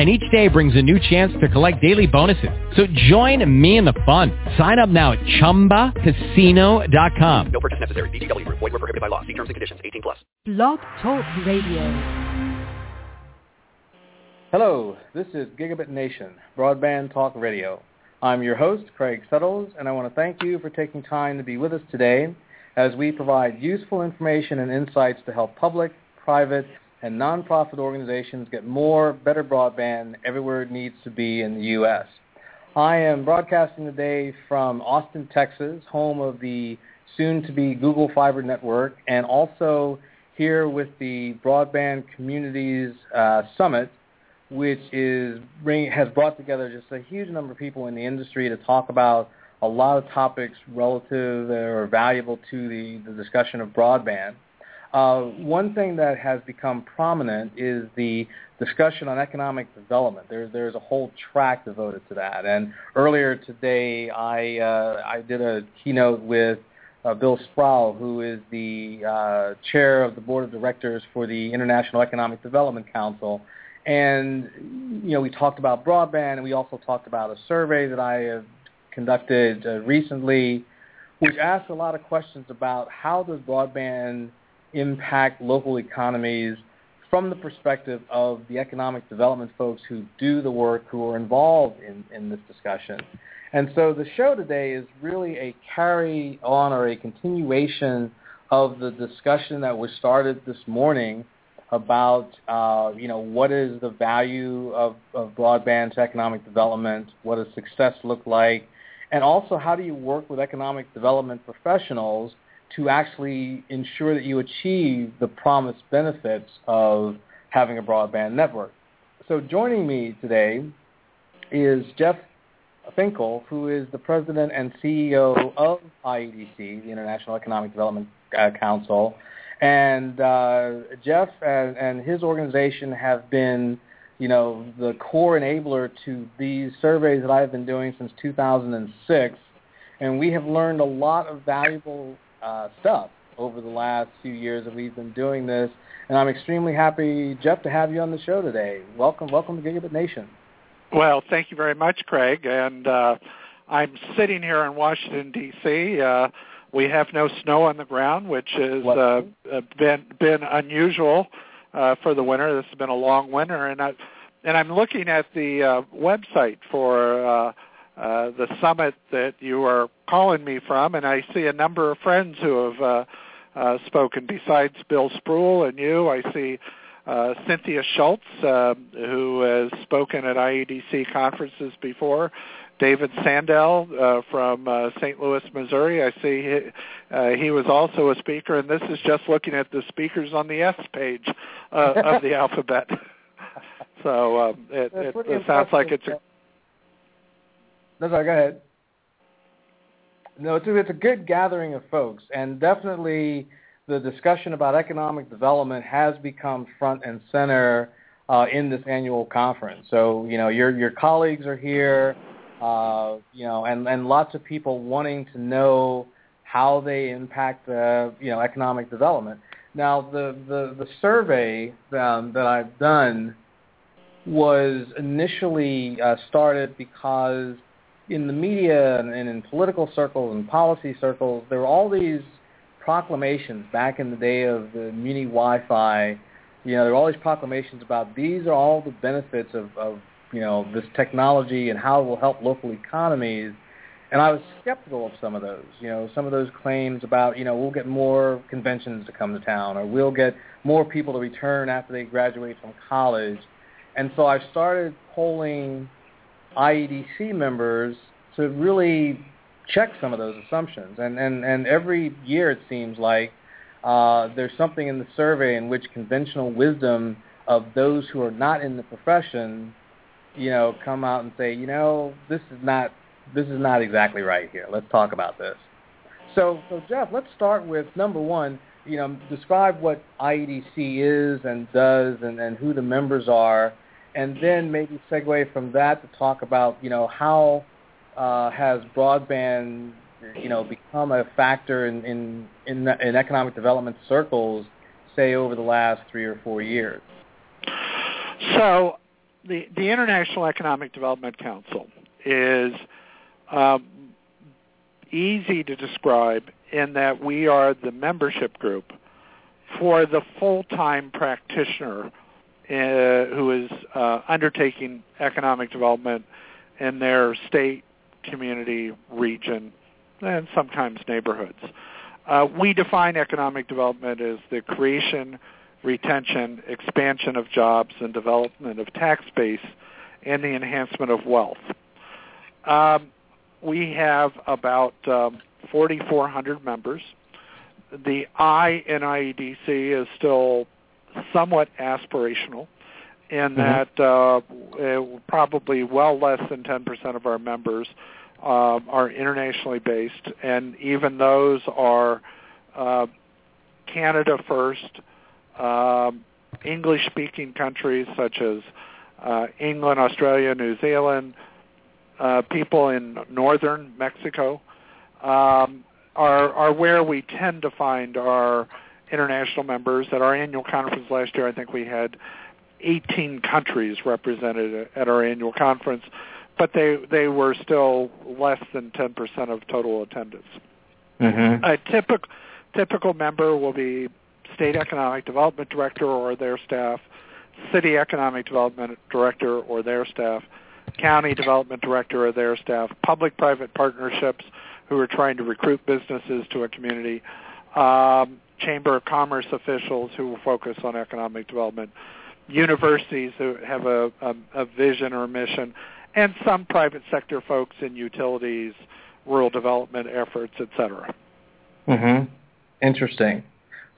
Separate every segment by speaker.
Speaker 1: and each day brings a new chance to collect daily bonuses. So join me in the fun. Sign up now at ChumbaCasino.com.
Speaker 2: No purchase necessary. VGW. Void were prohibited by law. See terms and conditions. 18 plus.
Speaker 3: Blog Talk Radio.
Speaker 4: Hello, this is Gigabit Nation, Broadband Talk Radio. I'm your host, Craig Settles, and I want to thank you for taking time to be with us today as we provide useful information and insights to help public, private, and nonprofit organizations get more, better broadband everywhere it needs to be in the U.S. I am broadcasting today from Austin, Texas, home of the soon-to-be Google Fiber Network, and also here with the Broadband Communities uh, Summit, which is bring, has brought together just a huge number of people in the industry to talk about a lot of topics relative or valuable to the, the discussion of broadband. Uh, one thing that has become prominent is the discussion on economic development. There's there's a whole track devoted to that. And earlier today, I uh, I did a keynote with uh, Bill Sproull, who is the uh, chair of the board of directors for the International Economic Development Council. And you know, we talked about broadband, and we also talked about a survey that I have conducted uh, recently, which asked a lot of questions about how does broadband impact local economies from the perspective of the economic development folks who do the work, who are involved in, in this discussion. And so the show today is really a carry on or a continuation of the discussion that was started this morning about uh, you know what is the value of, of broadband to economic development, what does success look like, and also how do you work with economic development professionals to actually ensure that you achieve the promised benefits of having a broadband network. So joining me today is Jeff Finkle, who is the president and CEO of IEDC, the International Economic Development uh, Council. And uh, Jeff and, and his organization have been, you know, the core enabler to these surveys that I've been doing since 2006. And we have learned a lot of valuable uh, stuff over the last few years that we've been doing this. And I'm extremely happy, Jeff, to have you on the show today. Welcome, welcome to Gigabit Nation.
Speaker 5: Well, thank you very much, Craig. And uh, I'm sitting here in Washington D.C. Uh, we have no snow on the ground, which has uh, uh, been been unusual uh, for the winter. This has been a long winter, and I and I'm looking at the uh, website for. Uh, uh, the summit that you are calling me from, and I see a number of friends who have uh, uh, spoken besides Bill Sproull and you. I see uh, Cynthia Schultz, uh, who has spoken at IEDC conferences before. David Sandel uh, from uh, St. Louis, Missouri. I see he, uh, he was also a speaker, and this is just looking at the speakers on the S page uh, of the alphabet. so um, it, it, it sounds like it's a
Speaker 4: no, sorry, go ahead. No, it's a, it's a good gathering of folks, and definitely the discussion about economic development has become front and center uh, in this annual conference. So, you know, your your colleagues are here, uh, you know, and, and lots of people wanting to know how they impact the, you know, economic development. Now, the, the, the survey um, that I've done was initially uh, started because – in the media and, in political circles and policy circles, there were all these proclamations back in the day of the Muni Wi-Fi. You know, there were all these proclamations about these are all the benefits of, of you know this technology and how it will help local economies. And I was skeptical of some of those. You know, some of those claims about you know we'll get more conventions to come to town, or we'll get more people to return after they graduate from college. And so I started polling IEDC members to really check some of those assumptions. And, and, and every year it seems like uh, there's something in the survey in which conventional wisdom of those who are not in the profession, you know, come out and say, you know, this is not this is not exactly right here. Let's talk about this. So, so Jeff, let's start with number one. you know, describe what IEDC is and does, and, and who the members are, and then maybe segue from that to talk about, you know, how uh, has broadband, you know, become a factor in, in in in economic development circles, say over the last three or four years.
Speaker 5: So, the the International Economic Development Council is um, easy to describe in that we are the membership group for the full-time practitioner who is uh, undertaking economic development in their state, community, region, and sometimes neighborhoods. Uh, we define economic development as the creation, retention, expansion of jobs, and development of tax base, and the enhancement of wealth. Um, we have about um, 4,400 members. The I in IEDC is still somewhat aspirational in mm-hmm. that uh, probably well less than 10% of our members um, are internationally based, and even those are uh, Canada first, um, English-speaking countries such as uh, England, Australia, New Zealand, uh, people in northern Mexico um, are are where we tend to find our international members. At our annual conference last year, I think we had 18 countries represented at our annual conference, but they they were still less than 10% of total attendance.
Speaker 4: Mm-hmm.
Speaker 5: A typical typical member will be state economic development director or their staff, city economic development director or their staff, county development director or their staff, public-private partnerships who are trying to recruit businesses to a community, um, chamber of commerce officials who focus on economic development, universities who have a, a, a vision or mission, and some private sector folks in utilities, rural development efforts, etc.
Speaker 4: Mhm. Interesting.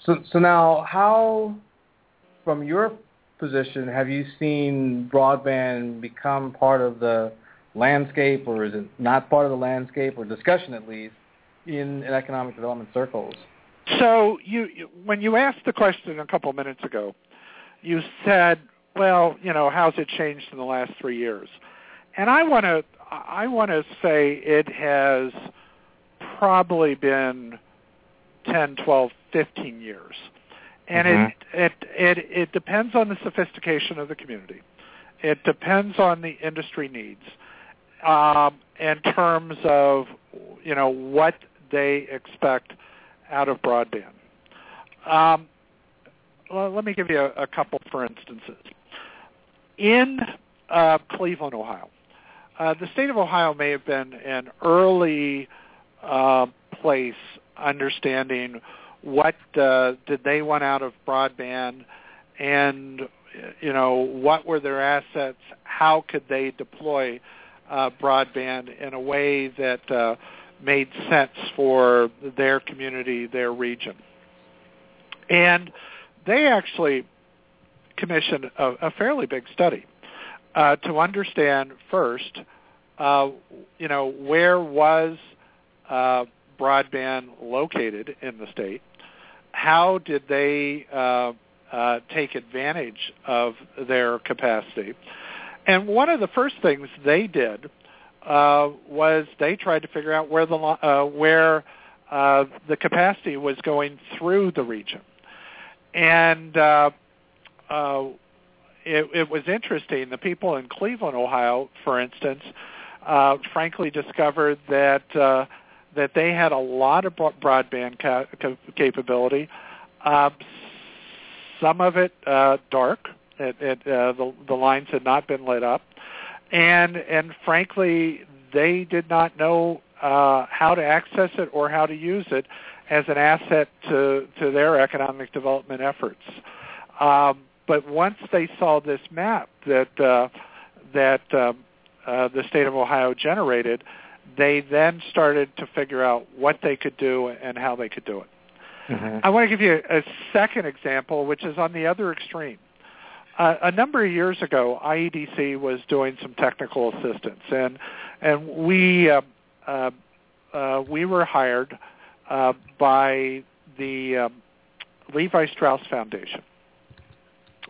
Speaker 4: So so now how from your position, have you seen broadband become part of the landscape, or is it not part of the landscape, or discussion at least, in, in economic development circles?
Speaker 5: So you, when you asked the question a couple minutes ago, you said, "Well, you know, how's it changed in the last three years?" And I want to, I want to say it has probably been 10, 12, 15 years and mm-hmm. it, it it it depends on the sophistication of the community. It depends on the industry needs, um, in terms of you know what they expect out of broadband. Um, well, let me give you a, a couple for instances. In uh, Cleveland, Ohio, uh, the state of Ohio may have been an early uh, place understanding what uh, did they want out of broadband, and you know what were their assets? How could they deploy uh, broadband in a way that uh, made sense for their community, their region? And they actually commissioned a, a fairly big study uh, to understand first, uh, you know, where was uh, broadband located in the state, how did they uh, uh, take advantage of their capacity? And one of the first things they did uh, was they tried to figure out where the uh, where uh, the capacity was going through the region, and uh, uh, it, it was interesting. The people in Cleveland, Ohio, for instance, uh, frankly discovered that uh, that they had a lot of broadband ca- capability. Uh, some of it uh, dark. It, it, uh, the, the lines had not been lit up, and and frankly, they did not know uh, how to access it or how to use it as an asset to to their economic development efforts. Um, but once they saw this map that uh, that um, uh, the state of Ohio generated, they then started to figure out what they could do and how they could do it. Mm-hmm. I want to give you a second example, which is on the other extreme. Uh, a number of years ago, IEDC was doing some technical assistance, and and we uh, uh, uh, we were hired uh, by the um, Levi Strauss Foundation.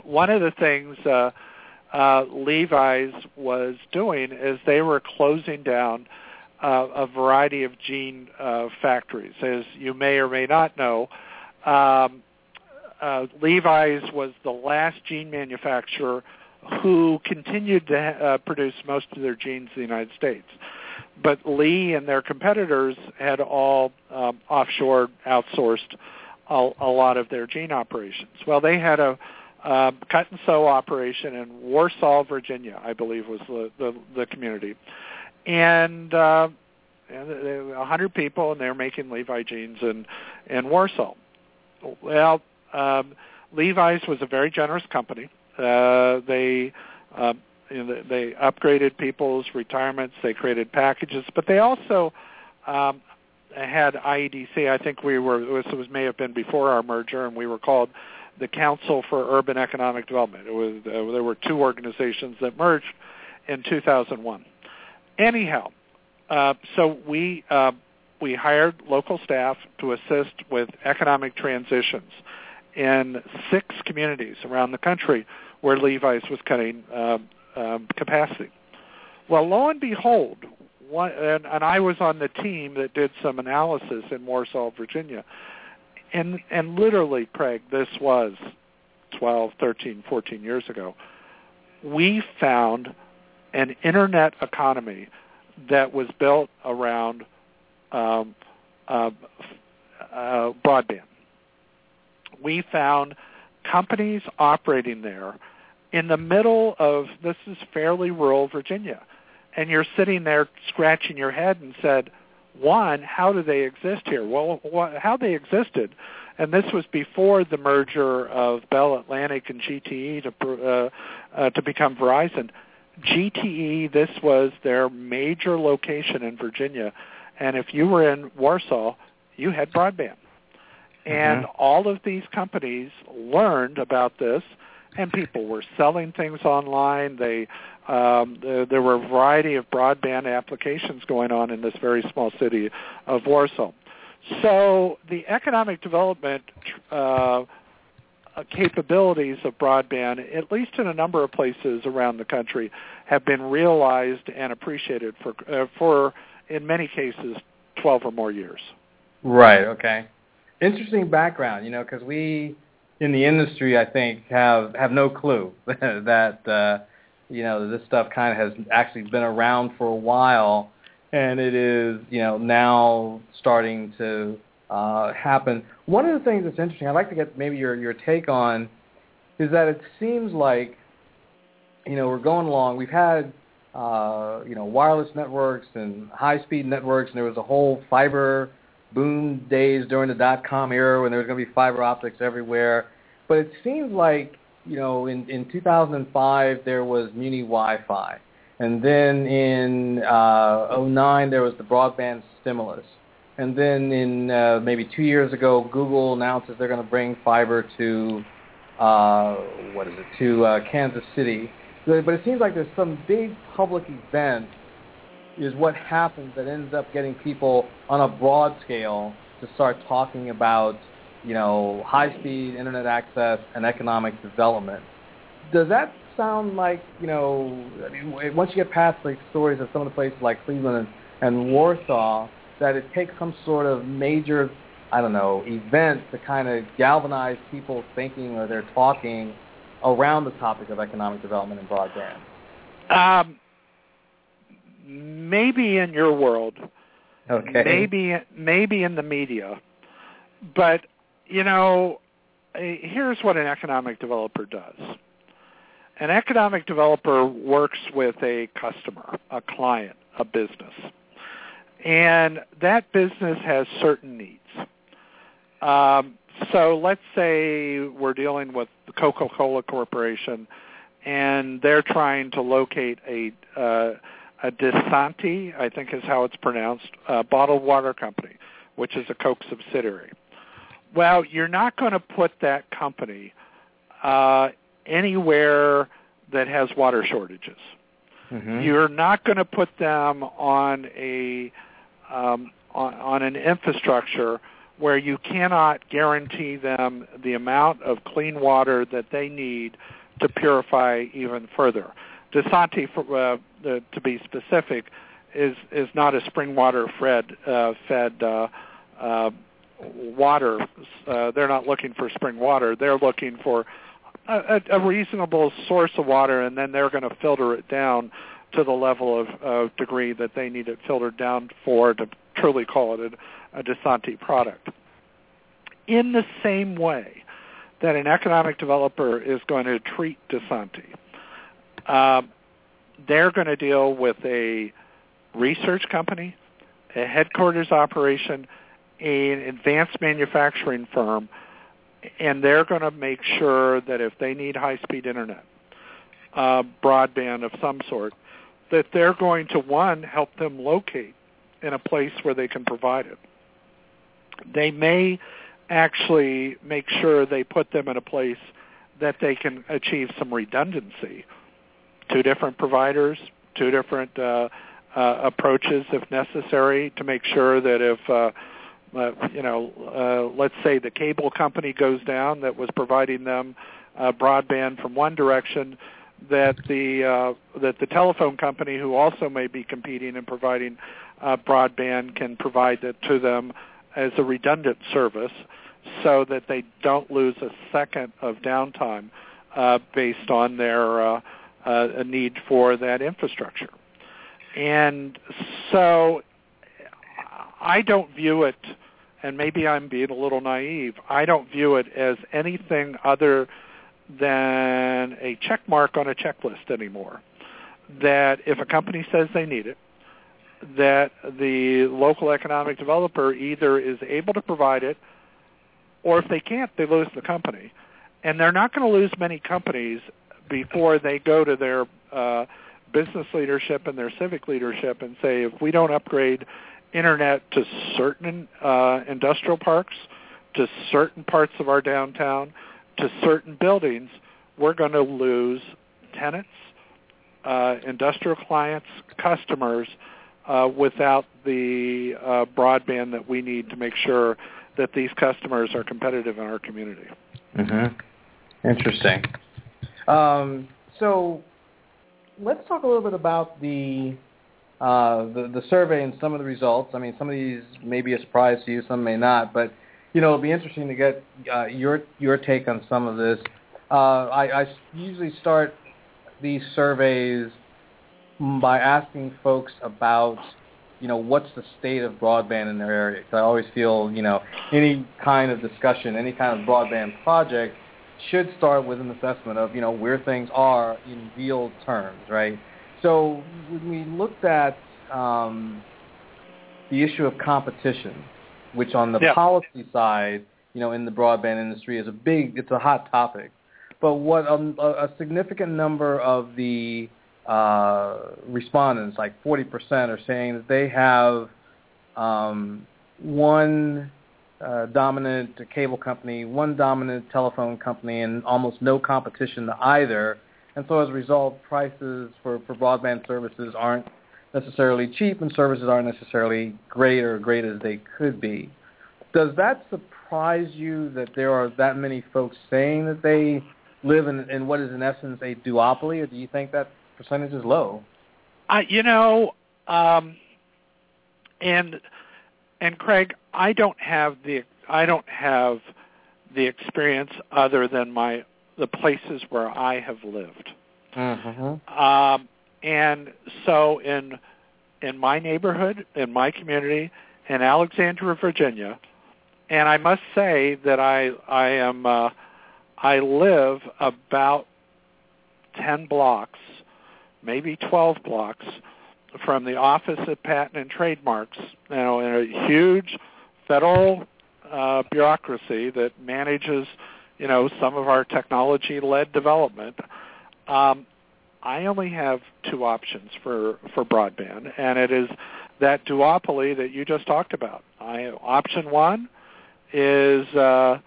Speaker 5: One of the things uh, uh, Levi's was doing is they were closing down uh, a variety of jean uh, factories. As you may or may not know, um, uh, Levi's was the last jean manufacturer who continued to uh, produce most of their jeans in the United States. But Lee and their competitors had all um, offshore outsourced a, a lot of their jean operations. Well, they had a uh, cut and sew operation in Warsaw, Virginia, I believe was the the, the community, and uh, a hundred people, and they were making Levi jeans in in Warsaw. Well, um, Levi's was a very generous company. Uh, they uh, you know, they upgraded people's retirements. They created packages, but they also um, had IEDC. I think we were this was may have been before our merger, and we were called the Council for Urban Economic Development. It was uh, there were two organizations that merged in 2001. Anyhow, uh, so we uh, we hired local staff to assist with economic transitions in six communities around the country where Levi's was cutting um, um, capacity. Well, lo and behold, one, and, and I was on the team that did some analysis in Warsaw, Virginia, and and literally, Craig, this was 12, 13, 14 years ago. We found an internet economy that was built around um, uh, uh, broadband. We found companies operating there in the middle of this is fairly rural Virginia, and you're sitting there scratching your head and said, one, how do they exist here? Well, how they existed, and this was before the merger of Bell Atlantic and GTE to uh, uh, to become Verizon. GTE, this was their major location in Virginia, and if you were in Warsaw, you had broadband. And mm-hmm. all of these companies learned about this and people were selling things online. They um, there, there were a variety of broadband applications going on in this very small city of Warsaw. So the economic development uh, capabilities of broadband, at least in a number of places around the country, have been realized and appreciated for uh, for in many cases 12 or more years.
Speaker 4: Right. Okay. Interesting background, you know, because we in the industry, I think, have have no clue that uh, you know this stuff kind of has actually been around for a while, and it is you know now starting to uh, happen. One of the things that's interesting, I'd like to get maybe your your take on, is that it seems like you know we're going along. We've had uh, you know wireless networks and high speed networks, and there was a whole fiber boom days during the dot com era when there was going to be fiber optics everywhere. But it seems like you know in in 2005 there was Muni Wi-Fi, and then in uh, 09 there was the broadband stimulus, and then in uh, maybe two years ago Google announces they're going to bring fiber to uh, what is it to uh, Kansas City. But it seems like there's some big public event is what happens that ends up getting people on a broad scale to start talking about, you know, high-speed internet access and economic development. Does that sound like, you know, I mean, once you get past like stories of some of the places like Cleveland and, and Warsaw, that it takes some sort of major, I don't know, event to kind of galvanize people's thinking or their talking around the topic of economic development and broadband?
Speaker 5: Um, maybe in your world,
Speaker 4: okay.
Speaker 5: maybe maybe in the media, but you know, here's what an economic developer does. An economic developer works with a customer, a client, a business, and that business has certain needs. Um, so let's say we're dealing with the Coca-Cola Corporation, and they're trying to locate a uh, a DeSanti, I think is how it's pronounced, a bottled water company, which is a Coke subsidiary. Well, you're not going to put that company uh, anywhere that has water shortages. Mm-hmm. You're not going to put them on a um, on, on an infrastructure where you cannot guarantee them the amount of clean water that they need to purify even further. Desanti, for, uh, to be specific, is is not a spring water fed uh, fed uh, uh, water. Uh, they're not looking for spring water. They're looking for a, a reasonable source of water, and then they're going to filter it down to the level of uh, degree that they need it filtered down for to truly call it a, a Desanti product. In the same way that an economic developer is going to treat Desanti, um, they're going to deal with a research company, a headquarters operation, an advanced manufacturing firm, and they're going to make sure that if they need high-speed internet, uh, broadband of some sort, that they're going to one help them locate in a place where they can provide it. They may actually make sure they put them in a place that they can achieve some redundancy. Two different providers, two different uh, uh, approaches if necessary to make sure that if uh, uh, you know, uh, let's say the cable company goes down that was providing them uh, broadband from one direction, that the uh, that the telephone company who also may be competing and providing uh, broadband can provide it to them as a redundant service, so that they don't lose a second of downtime uh, based on their uh, uh, need for that infrastructure. And so I don't view it and maybe I'm being a little naive, I don't view it as anything other than a check mark on a checklist anymore. That if a company says they need it, that the local economic developer either is able to provide it, or if they can't, they lose the company. And they're not going to lose many companies before they go to their uh, business leadership and their civic leadership and say, if we don't upgrade internet to certain uh, industrial parks, to certain parts of our downtown, to certain buildings, we're going to lose tenants, uh, industrial clients, customers uh, without the uh, broadband that we need to make sure that these customers are competitive in our community.
Speaker 4: Mm-hmm. Interesting. Um, so let's talk a little bit about the uh, the, the survey and some of the results. I mean, some of these may be a surprise to you, some may not, but you know, it'll be interesting to get uh, your your take on some of this. Uh, I, I usually start these surveys by asking folks about, you know, what's the state of broadband in their area. Because I always feel, you know, any kind of discussion, any kind of broadband project should start with an assessment of, you know, where things are in real terms, right? So when we looked at um, the issue of competition, which on the
Speaker 5: yeah.
Speaker 4: policy side, you know, in the broadband industry is a big, it's a hot topic. But what um, a, a significant number of the uh, respondents, like 40%, are saying that they have um, one uh, dominant cable company, one dominant telephone company, and almost no competition to either and so as a result, prices for, for broadband services aren't necessarily cheap and services aren't necessarily great or great as they could be. Does that surprise you that there are that many folks saying that they live in, in what is in essence a duopoly, or do you think that percentage is low?
Speaker 5: I, you know, um, and and Craig, I don't have the I don't have the experience other than my the places where I have lived.
Speaker 4: Mm-hmm.
Speaker 5: Um, and so in in my neighborhood, in my community, in Alexandria, Virginia, and I must say that I I am uh, I live about ten blocks, maybe twelve blocks from the Office of Patent and Trademarks. You know, in a huge federal uh, bureaucracy that manages you know, some of our technology-led development. Um, I only have two options for, for broadband, and it is that duopoly that you just talked about. I, option one is uh,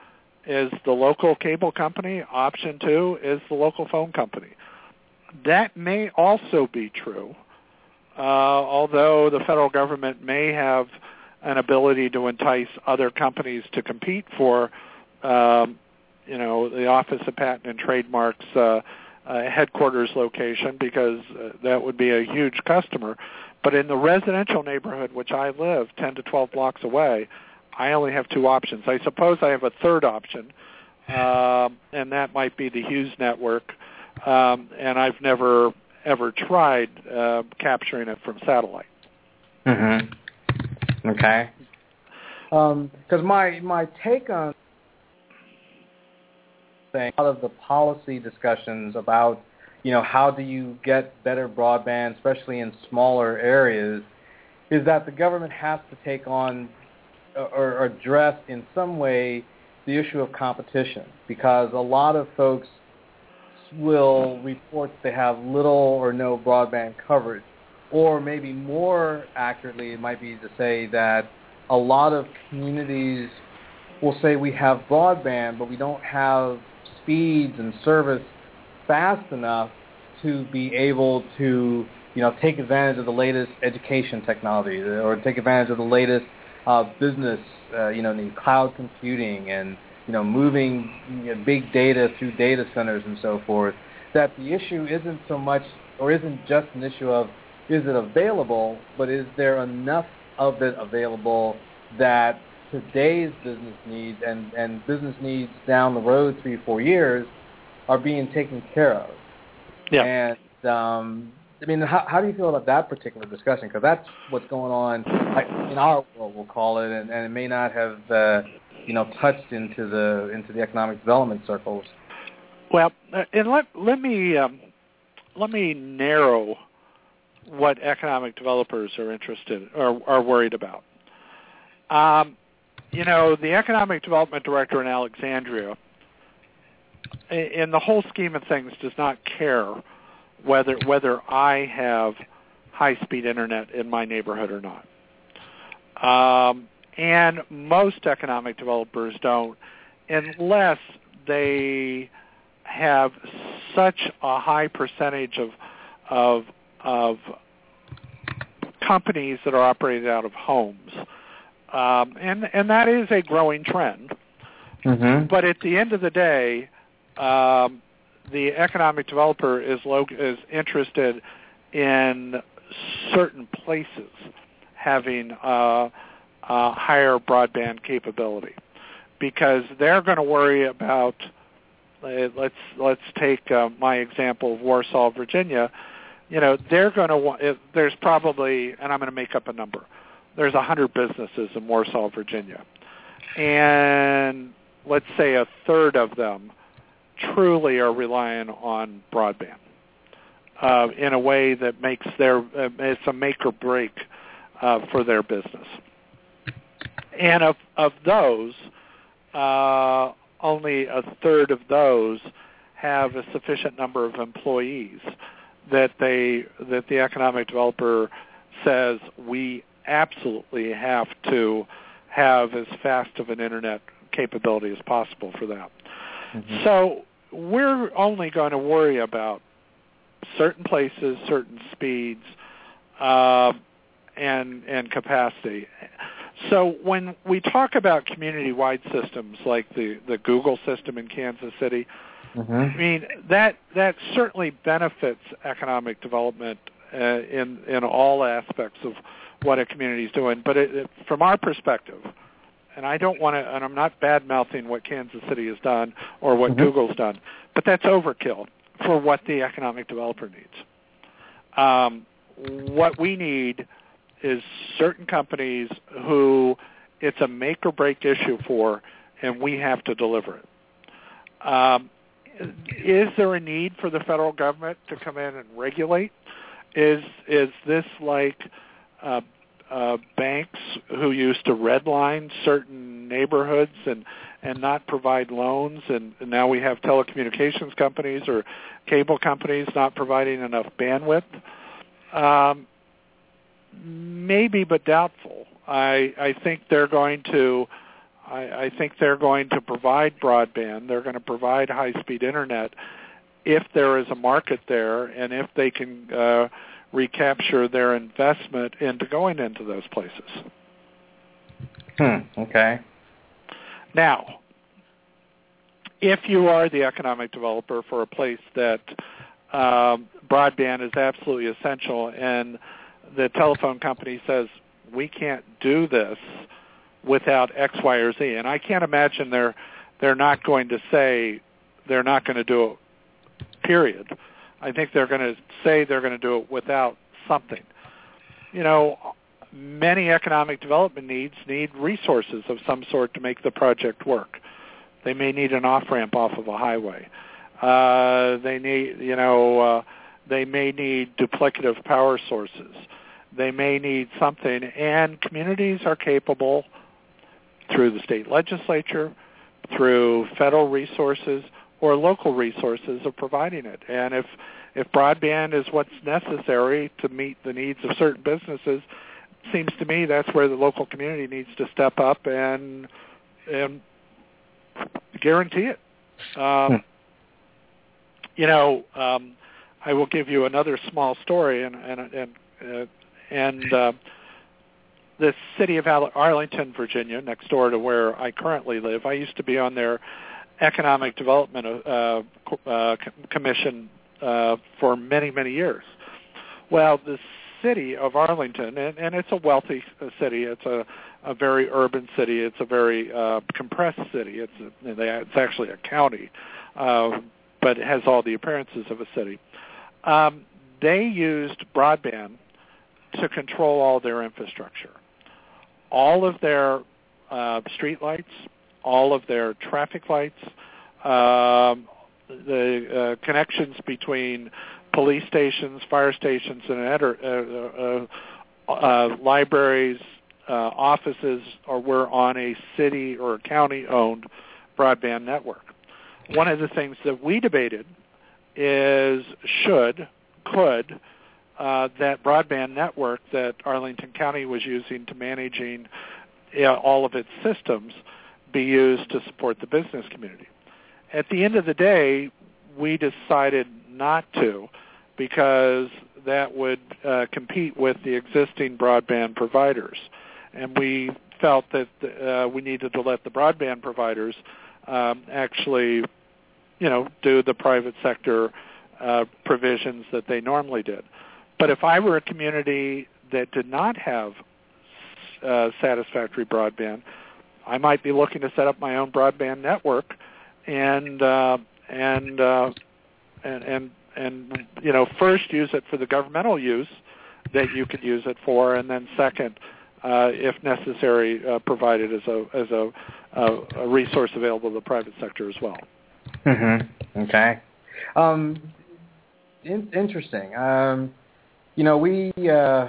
Speaker 5: is the local cable company. Option two is the local phone company. That may also be true, uh, although the federal government may have an ability to entice other companies to compete for, um, you know, the Office of Patent and Trademarks uh, uh, headquarters location because uh, that would be a huge customer. But in the residential neighborhood, which I live 10 to 12 blocks away, I only have two options. I suppose I have a third option, um, and that might be the Hughes network. Um, and I've never ever tried uh, capturing it from satellite.
Speaker 4: Mm-hmm. Okay. Because um, my my take on thing, a lot of the policy discussions about you know how do you get better broadband, especially in smaller areas, is that the government has to take on or address in some way the issue of competition because a lot of folks will report they have little or no broadband coverage. Or maybe more accurately, it might be to say that a lot of communities will say we have broadband, but we don't have speeds and service fast enough to be able to, you know, take advantage of the latest education technology or take advantage of the latest uh, business, uh, you know, cloud computing and you know moving you know, big data through data centers and so forth. That the issue isn't so much or isn't just an issue of is it available, but is there enough of it available that today's business needs and, and business needs down the road three, four years are being taken care of.
Speaker 5: Yeah.
Speaker 4: And um, I mean, how, how do you feel about that particular discussion? Because that's what's going on in our world, we'll call it, and, and it may not have, uh, you know, touched into the into the economic development circles.
Speaker 5: Well, uh, and let let me um, let me narrow what economic developers are interested or are worried about. Um, you know, the economic development director in Alexandria, in the whole scheme of things, does not care whether whether I have high-speed internet in my neighborhood or not. Um, and most economic developers don't, unless they have such a high percentage of of of companies that are operated out of homes, um, and and that is a growing trend.
Speaker 4: Mm-hmm.
Speaker 5: But at the end of the day, um, the economic developer is lo- is interested in certain places having uh, uh, higher broadband capability because they're going to worry about. Uh, let's let's take uh, my example of Warsaw, Virginia. You know, they're going to want. There's probably, and I'm going to make up a number. There's hundred businesses in Warsaw, Virginia, and let's say a third of them truly are relying on broadband uh, in a way that makes their uh, it's a make or break uh, for their business. And of of those, uh, only a third of those have a sufficient number of employees that they that the economic developer says we absolutely have to have as fast of an internet capability as possible for that. Mm-hmm. So we're only going to worry about certain places, certain speeds, uh, and and capacity. So when we talk about community-wide systems like the the Google system in Kansas City,
Speaker 4: mm-hmm.
Speaker 5: I mean that that certainly benefits economic development uh, in in all aspects of what a community is doing. But it, it, from our perspective, and I don't want to, and I'm not bad mouthing what Kansas City has done or what
Speaker 4: mm-hmm.
Speaker 5: Google's done, but that's overkill for what the economic developer needs. Um, what we need is certain companies who it's a make or break issue for, and we have to deliver it. Um, is there a need for the federal government to come in and regulate? Is is this like uh, uh, banks who used to redline certain neighborhoods and and not provide loans, and, and now we have telecommunications companies or cable companies not providing enough bandwidth. Um, maybe, but doubtful. I I think they're going to. I, I think they're going to provide broadband. They're going to provide high-speed internet if there is a market there, and if they can. Uh, recapture their investment into going into those places.
Speaker 4: Hmm. Okay.
Speaker 5: Now, if you are the economic developer for a place that um, broadband is absolutely essential, and the telephone company says we can't do this without X, Y, or Z, and I can't imagine they're they're not going to say they're not going to do it. Period. I think they're going to say they're going to do it without something. You know, many economic development needs need resources of some sort to make the project work. They may need an off ramp off of a highway. Uh, they need, you know, uh, they may need duplicative power sources. They may need something, and communities are capable through the state legislature, through federal resources, or local resources of providing it. And if if broadband is what's necessary to meet the needs of certain businesses, it seems to me that's where the local community needs to step up and and guarantee it. Um, hmm. You know, um, I will give you another small story, and and and uh, and uh, the city of Arlington, Virginia, next door to where I currently live. I used to be on their economic development uh, uh, commission uh, for many many years. Well, the city of Arlington, and, and it's a wealthy city. It's a a very urban city. It's a very uh, compressed city. It's a, it's actually a county, uh, but it has all the appearances of a city. Um, they used broadband to control all their infrastructure, all of their uh, street lights, all of their traffic lights, um, the uh, connections between police stations, fire stations, and uh, uh, uh, libraries, uh, offices or were on a city or county-owned broadband network. One of the things that we debated is should, could, uh, that broadband network that Arlington County was using to managing all of its systems be used to support the business community. At the end of the day, we decided not to because that would uh, compete with the existing broadband providers and we felt that uh, we needed to let the broadband providers um, actually, you know, do the private sector uh, provisions that they normally did. But if I were a community that did not have uh, satisfactory broadband, I might be looking to set up my own broadband network, and uh, and, uh, and and and you know first use it for the governmental use that you could use it for, and then second uh, if necessary, uh, provide it as a as a, a, a, resource available to the private sector as well.
Speaker 4: Mm-hmm. Okay. Um, in, interesting. Um, you know, we uh,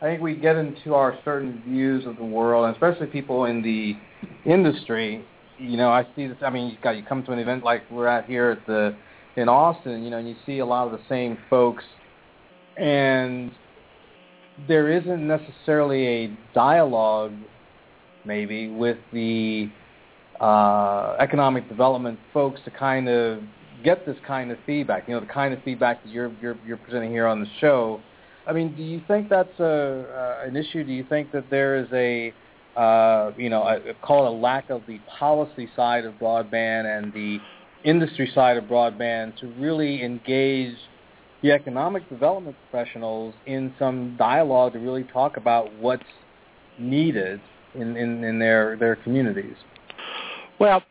Speaker 4: I think we get into our certain views of the world, and especially people in the industry. You know, I see this. I mean, you got you come to an event like we're at here at the in Austin. You know, and you see a lot of the same folks, and there isn't necessarily a dialogue, maybe, with the uh, economic development folks to kind of get this kind of feedback. You know, the kind of feedback that you're you're, you're presenting here on the show. I mean, do you think that's a, uh, an issue? Do you think that there is a uh, you know, a, call it a lack of the policy side of broadband and the industry side of broadband to really engage the economic development professionals in some dialogue to really talk about what's needed in, in, in their, their communities?
Speaker 5: Well,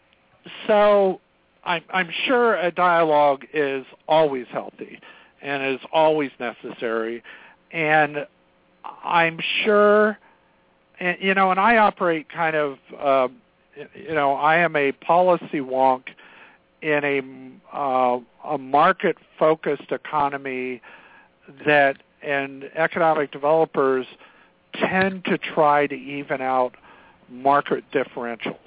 Speaker 5: so I'm, I'm sure a dialogue is always healthy and is always necessary. And I'm sure, and, you know, and I operate kind of, uh, you know, I am a policy wonk in a uh, a market focused economy that and economic developers tend to try to even out market differentials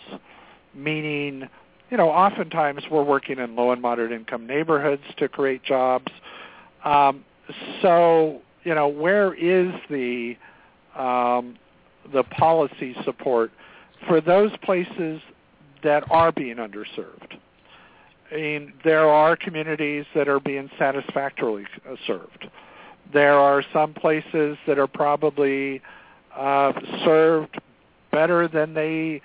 Speaker 5: meaning you know oftentimes we're working in low and moderate income neighborhoods to create jobs um, so you know where is the um, the policy support for those places that are being underserved I mean, there are communities that are being satisfactorily served. There are some places that are probably uh, served better than they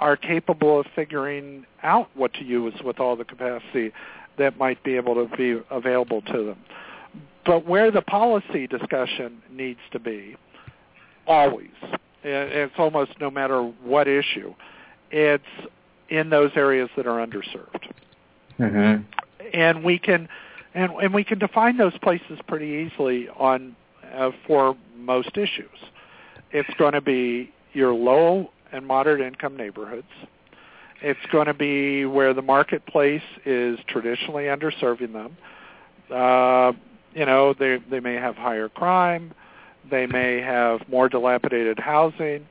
Speaker 5: are capable of figuring out what to use with all the capacity that might be able to be available to them. But where the policy discussion needs to be, always, it's almost no matter what issue, it's in those areas that are underserved.
Speaker 4: Mm-hmm.
Speaker 5: And we can and and we can define those places pretty easily on uh, for most issues. It's going to be your low and moderate income neighborhoods. It's going to be where the marketplace is traditionally underserving them. Uh, you know, they they may have higher crime, they may have more dilapidated housing,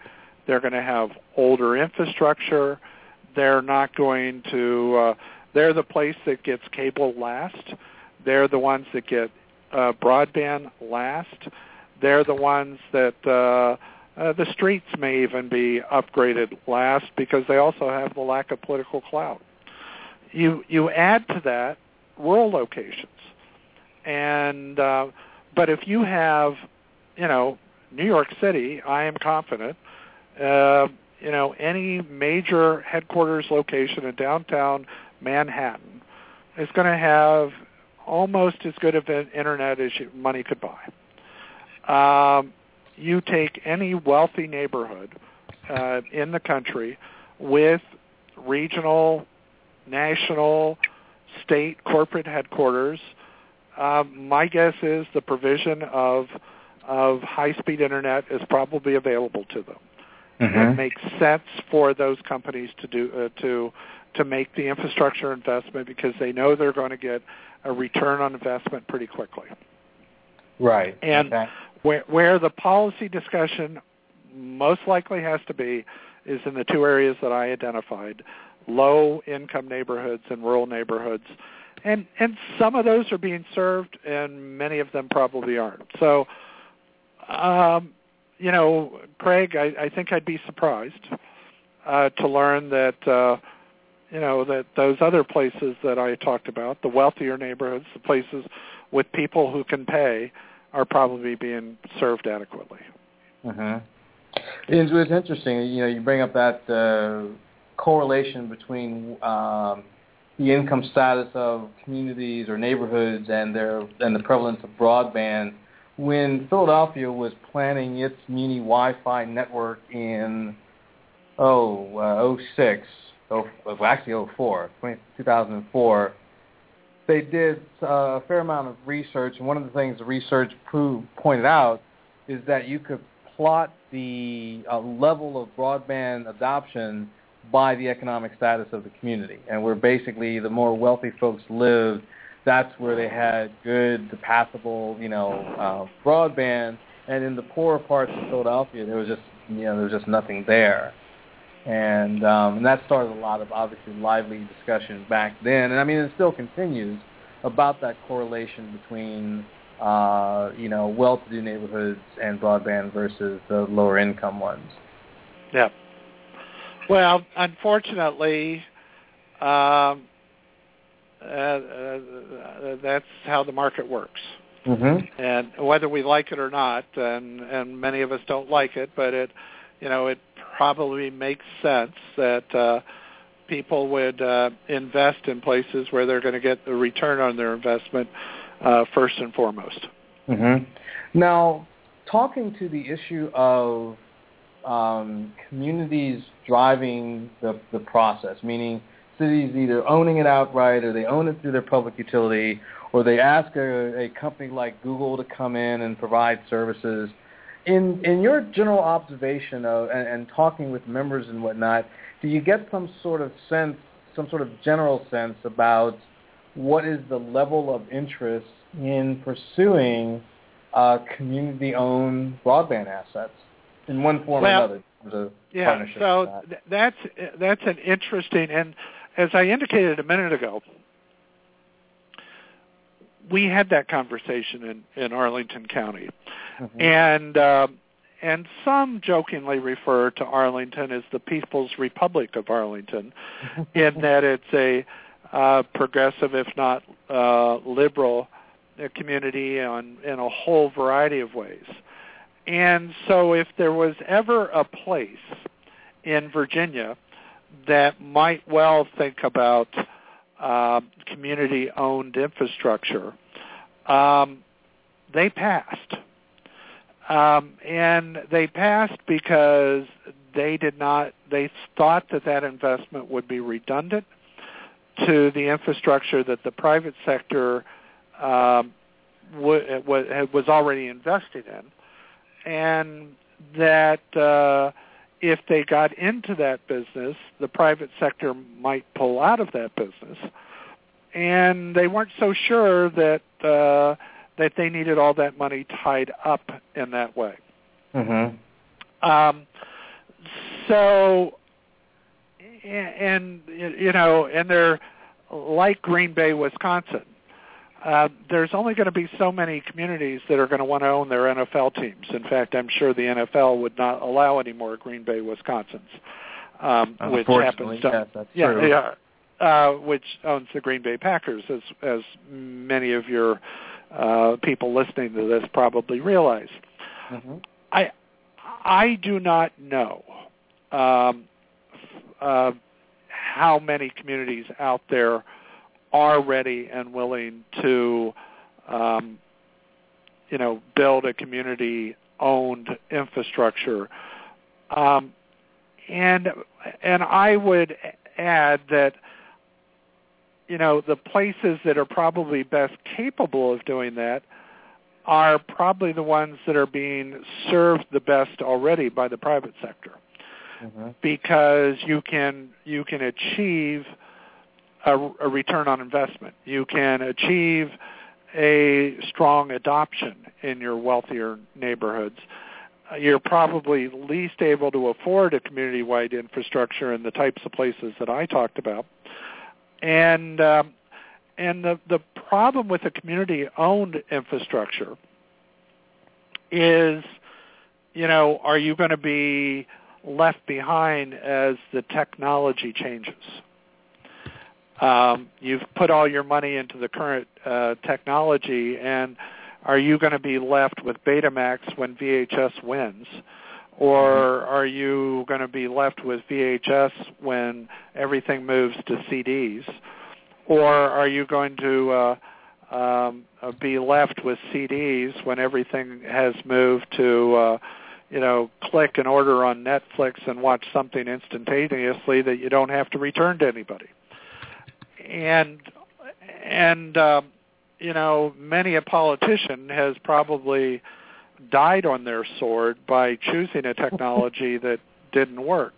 Speaker 5: they're going to have older infrastructure. They're not going to. Uh, they're the place that gets cable last. They're the ones that get uh, broadband last. They're the ones that uh, uh, the streets may even be upgraded last because they also have the lack of political clout. You you add to that rural locations, and uh, but if you have, you know, New York City, I am confident. Uh, you know, any major headquarters location in downtown Manhattan is going to have almost as good of an internet as you, money could buy. Um, you take any wealthy neighborhood uh, in the country with regional, national, state corporate headquarters. Um, my guess is the provision of of high-speed internet is probably available to them.
Speaker 4: Mm-hmm.
Speaker 5: It makes sense for those companies to do uh, to to make the infrastructure investment because they know they're going to get a return on investment pretty quickly.
Speaker 4: Right.
Speaker 5: And
Speaker 4: okay.
Speaker 5: Where the policy discussion most likely has to be is in the two areas that I identified: low income neighborhoods and rural neighborhoods. And and some of those are being served, and many of them probably aren't. So, um, you know, Craig, I, I think I'd be surprised uh, to learn that uh, you know that those other places that I talked about, the wealthier neighborhoods, the places with people who can pay, are probably being served adequately.
Speaker 4: Mm-hmm. It's, interesting. You know, you bring up that uh, correlation between um, the income status of communities or neighborhoods and their and the prevalence of broadband. When Philadelphia was planning its muni Wi-Fi network in oh uh, 06, oh, well, actually 04, 2004, they did uh, a fair amount of research, and one of the things the research proved, pointed out is that you could plot the uh, level of broadband adoption by the economic status of the community. And where basically the more wealthy folks lived, that's where they had good, passable, you know, uh, broadband. And in the poorer parts of Philadelphia, there was just, you know, there was just nothing there. And um, and that started a lot of obviously lively discussion back then, and I mean it still continues about that correlation between uh, you know well-to-do neighborhoods and broadband versus the lower income ones.
Speaker 5: Yeah. Well, unfortunately, um, uh, uh, that's how the market works.
Speaker 4: Mm-hmm.
Speaker 5: And whether we like it or not, and and many of us don't like it, but it, you know, it probably makes sense that uh, people would uh, invest in places where they're going to get the return on their investment uh, first and foremost.
Speaker 4: Mm-hmm. Now, talking to the issue of um, communities driving the, the process, meaning cities either owning it outright or they own it through their public utility or they ask a, a company like Google to come in and provide services. In, in your general observation of, and, and talking with members and whatnot, do you get some sort of sense, some sort of general sense about what is the level of interest in pursuing uh, community-owned broadband assets in one form
Speaker 5: Well,
Speaker 4: or another?
Speaker 5: Yeah, so th- that's that's an interesting, and as I indicated a minute ago, we had that conversation in in Arlington County,
Speaker 4: Mhm.
Speaker 5: and um, and some jokingly refer to Arlington as the People's Republic of Arlington, in that it's a uh, progressive, if not uh, liberal, uh, community on in a whole variety of ways. And so, if there was ever a place in Virginia that might well think about uh, community-owned infrastructure, um, they passed. Um, and they passed because they did not. They thought that that investment would be redundant to the infrastructure that the private sector um, w- was already invested in, and that uh, if they got into that business, the private sector might pull out of that business, and they weren't so sure that uh, that they needed all that money tied up in that way.
Speaker 4: Mm-hmm.
Speaker 5: Um, so, and you know, and they're like Green Bay, Wisconsin. Uh, there's only going to be so many communities that are going to want to own their NFL teams. In fact, I'm sure the NFL would not allow any more Green Bay, Wisconsins, um, which happens
Speaker 4: to, yes, that's
Speaker 5: yeah,
Speaker 4: true.
Speaker 5: yeah, uh, which owns the Green Bay Packers, as as many of your uh, people listening to this probably realize.
Speaker 4: Mm-hmm.
Speaker 5: I I do not know um, uh, how many communities out there are ready and willing to, um, you know, build a community-owned infrastructure. Um, and and I would add that you know the places that are probably best capable of doing that are probably the ones that are being served the best already by the private sector
Speaker 4: mm-hmm.
Speaker 5: because you can you can achieve a, a return on investment. You can achieve a strong adoption in your wealthier neighborhoods. Uh, You're probably least able to afford a community-wide infrastructure in the types of places that I talked about, and um, and the the problem with a community-owned infrastructure is, you know, are you going to be left behind as the technology changes? Um, you've put all your money into the current uh, technology, and are you going to be left with Betamax when VHS wins? Or are you going to be left with VHS when everything moves to CDs? Or are you going to uh, um, uh, be left with CDs when everything has moved to, uh, you know, click and order on Netflix and watch something instantaneously that you don't have to return to anybody? And and um, you know, many a politician has probably died on their sword by choosing a technology that didn't work.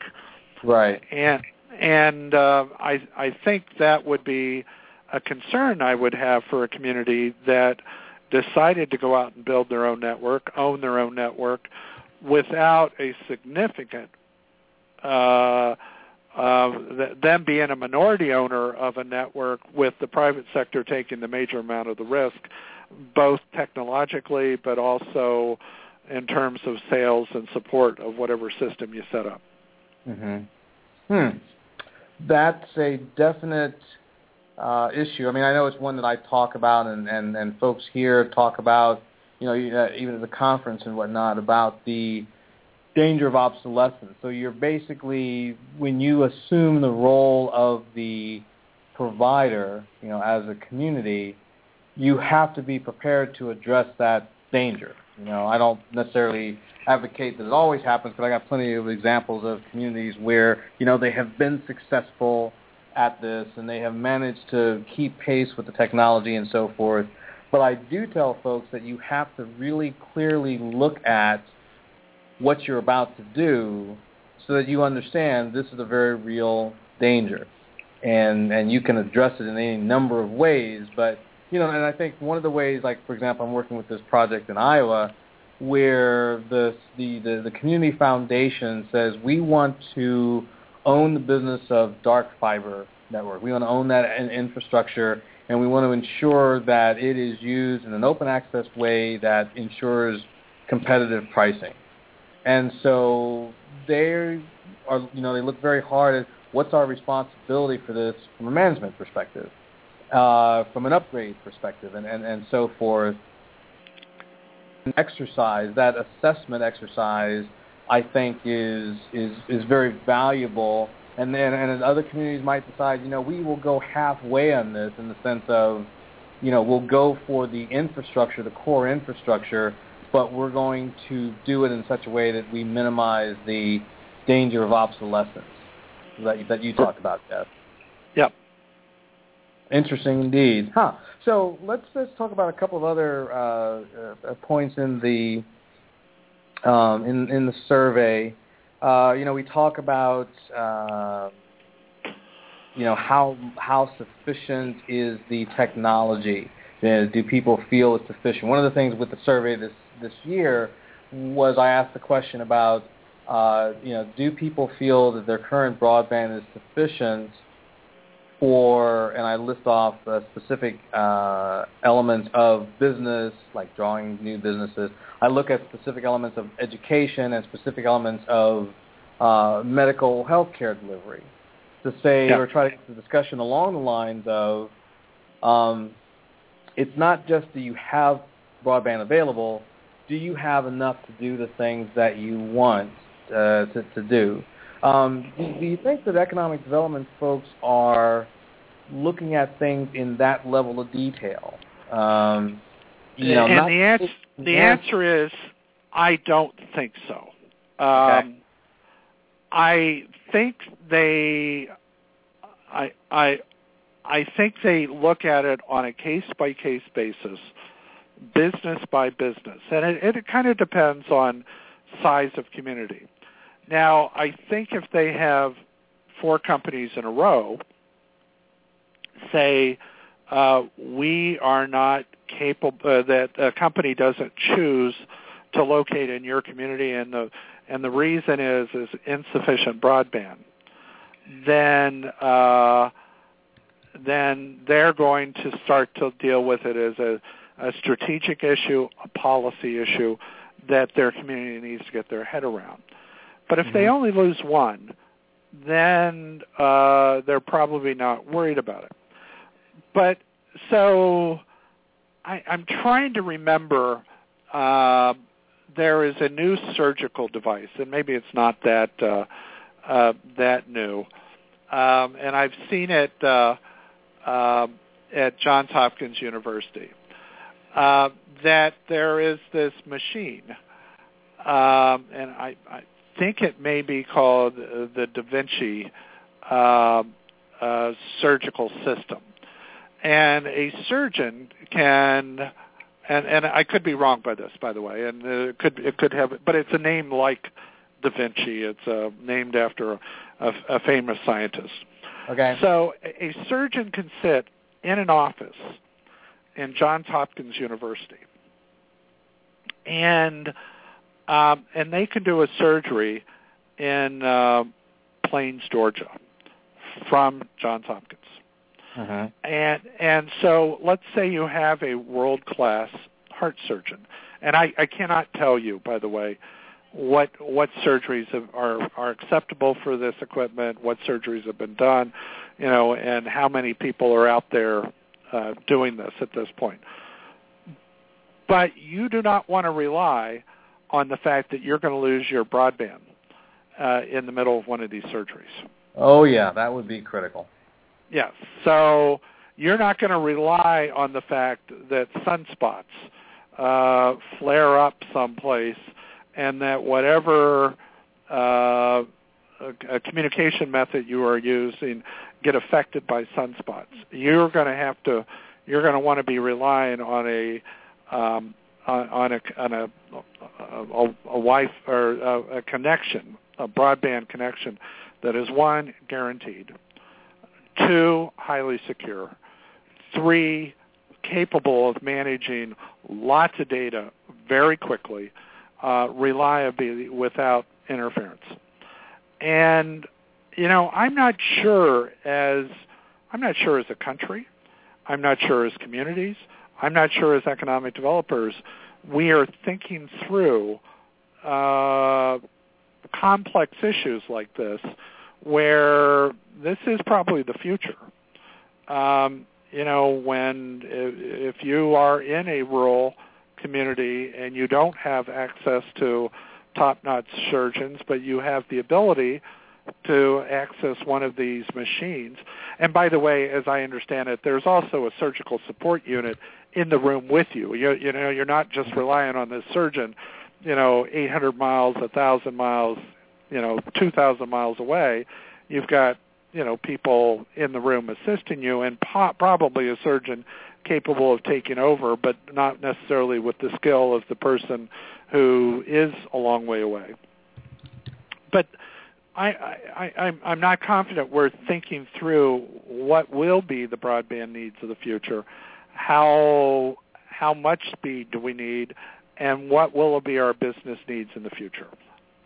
Speaker 4: Right.
Speaker 5: And and uh, I I think that would be a concern I would have for a community that decided to go out and build their own network, own their own network, without a significant uh, uh, them being a minority owner of a network with the private sector taking the major amount of the risk, both technologically but also in terms of sales and support of whatever system you set up.
Speaker 4: Mm-hmm. Hmm. That's a definite uh, issue. I mean, I know it's one that I talk about, and, and, and folks here talk about, you know, even at the conference and whatnot, about the danger of obsolescence. So you're basically, when you assume the role of the provider, you know, as a community, you have to be prepared to address that danger. You know, I don't necessarily advocate that it always happens, but I got plenty of examples of communities where, you know, they have been successful at this and they have managed to keep pace with the technology and so forth. But I do tell folks that you have to really clearly look at what you're about to do so that you understand this is a very real danger. And and you can address it in any number of ways, but you know, and I think one of the ways, like for example, I'm working with this project in Iowa, where the the the, the community foundation says we want to own the business of dark fiber network. We want to own that in- infrastructure, and we want to ensure that it is used in an open access way that ensures competitive pricing. And so they are, you know, they look very hard at what's our responsibility for this from a management perspective, uh, from an upgrade perspective, and, and, and so forth. An exercise, that assessment exercise I think is is is very valuable. And then and other communities might decide, you know, we will go halfway on this in the sense of, you know, we'll go for the infrastructure, the core infrastructure, but we're going to do it in such a way that we minimize the danger of obsolescence that you, that you talked about, Jeff.
Speaker 5: Yep.
Speaker 4: Interesting indeed. Huh. So let's let's talk about a couple of other uh, uh, points in the um, in in the survey. Uh, you know, we talk about uh, you know how how sufficient is the technology. do people feel it's sufficient? One of the things with the survey this this year was I asked the question about uh, you know do people feel that their current broadband is sufficient for, and I list off uh, specific uh, elements of business, like drawing new businesses. I look at specific elements of education and specific elements of uh, medical health care delivery to say yeah. or try to get the discussion along the lines of um, it's not just do you have broadband available, do you have enough to do the things that you want uh, to, to do? Um, do, do you think that economic development folks are looking at things in that level of detail? Um,
Speaker 5: you know, and the answer the answer is I don't think so. Um,
Speaker 4: okay.
Speaker 5: I think they, I I I think they look at it on a case by case basis, business by business, and it, it kind of depends on size of community. Now, I think if they have four companies in a row, say uh, we are not capable uh, that a company doesn't choose to locate in your community, and the and the reason is is insufficient broadband. Then uh, then they're going to start to deal with it as a, a strategic issue, a policy issue that their community needs to get their head around. But if mm-hmm. they only lose one, then uh, they're probably not worried about it. But so I, I'm trying to remember. Uh, there is a new surgical device, and maybe it's not that uh, uh, that new. Um, and I've seen it uh, uh, at Johns Hopkins University. Uh, that there is this machine, um, and I, I think it may be called the Da Vinci uh, uh, surgical system. And a surgeon can and and I could be wrong by this by the way and it could it could have but it's a name like Da Vinci. It's uh, named after a, a, a famous scientist.
Speaker 4: Okay.
Speaker 5: So a surgeon can sit in an office in Johns Hopkins University. And um, and they can do a surgery in uh, Plains Georgia from Johns Hopkins.
Speaker 4: Uh-huh.
Speaker 5: And and so let's say you have a world class heart surgeon, and I, I cannot tell you, by the way, what what surgeries have, are are acceptable for this equipment, what surgeries have been done, you know, and how many people are out there uh, doing this at this point. But you do not want to rely on the fact that you're going to lose your broadband uh, in the middle of one of these surgeries.
Speaker 4: Oh yeah, that would be critical.
Speaker 5: Yes. So you're not going to rely on the fact that sunspots uh, flare up someplace and that whatever uh, a communication method you are using get affected by sunspots. You're going to have to you're going to want to be relying on a um, on, a on a a, a, a Wi or a, a connection, a broadband connection that is one guaranteed Two, highly secure. Three, capable of managing lots of data very quickly, uh, reliably without interference. And you know, I'm not sure as I'm not sure as a country, I'm not sure as communities, I'm not sure as economic developers, we are thinking through uh, complex issues like this where this is probably the future. Um, you know, when if you are in a rural community and you don't have access to top-notch surgeons, but you have the ability to access one of these machines. And by the way, as I understand it, there's also a surgical support unit in the room with you. You, you know, you're not just relying on this surgeon, you know, 800 miles, 1,000 miles, you know, 2,000 miles away. You've got, you know, people in the room assisting you, and po- probably a surgeon capable of taking over, but not necessarily with the skill of the person who is a long way away. But I, I, I'm, I'm not confident we're thinking through what will be the broadband needs of the future, how how much speed do we need, and what will be our business needs in the future.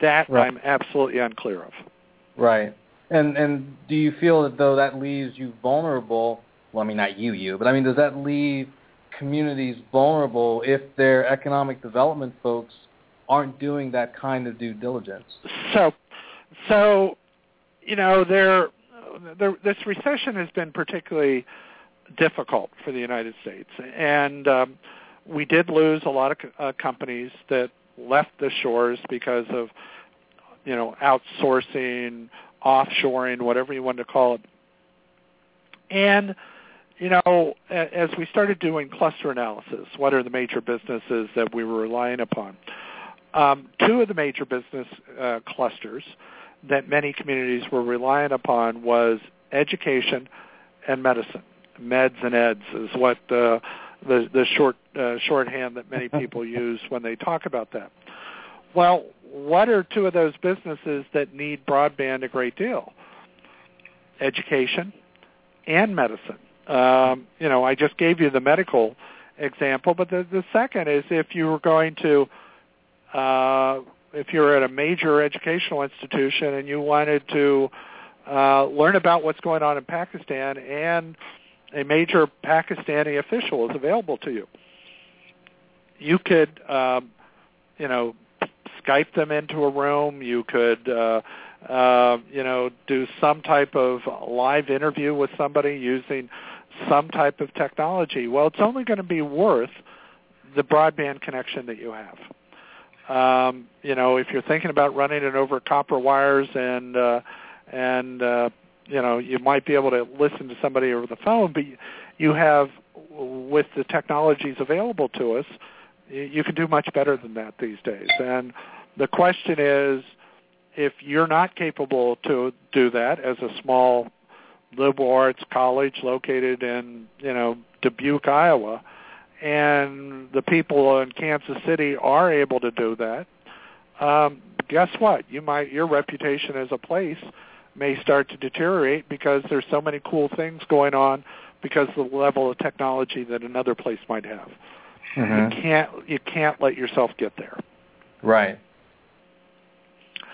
Speaker 5: That right. I'm absolutely unclear of.
Speaker 4: Right. And and do you feel that though that leaves you vulnerable? Well, I mean not you, you, but I mean does that leave communities vulnerable if their economic development folks aren't doing that kind of due diligence?
Speaker 5: So, so you know, there, there this recession has been particularly difficult for the United States, and um, we did lose a lot of uh, companies that left the shores because of you know outsourcing, offshoring, whatever you want to call it, and you know, as we started doing cluster analysis, what are the major businesses that we were relying upon? Um, two of the major business uh, clusters that many communities were relying upon was education and medicine. Meds and eds is what uh, the the short uh, shorthand that many people use when they talk about that. Well, what are two of those businesses that need broadband a great deal? Education and medicine. Um, you know, I just gave you the medical example, but the, the second is if you were going to, uh, if you're at a major educational institution and you wanted to uh, learn about what's going on in Pakistan, and a major Pakistani official is available to you, you could, um, you know, Skype them into a room. You could. Uh, uh, you know, do some type of live interview with somebody using some type of technology. Well, it's only going to be worth the broadband connection that you have. Um, you know, if you're thinking about running it over copper wires and uh, and uh, you know you might be able to listen to somebody over the phone, but you have with the technologies available to us, you can do much better than that these days. And the question is, if you're not capable to do that as a small liberal arts college located in you know Dubuque, Iowa, and the people in Kansas City are able to do that. Um, guess what? You might your reputation as a place may start to deteriorate because there's so many cool things going on because of the level of technology that another place might have. Mm-hmm. You can't you can't let yourself get there.
Speaker 4: Right.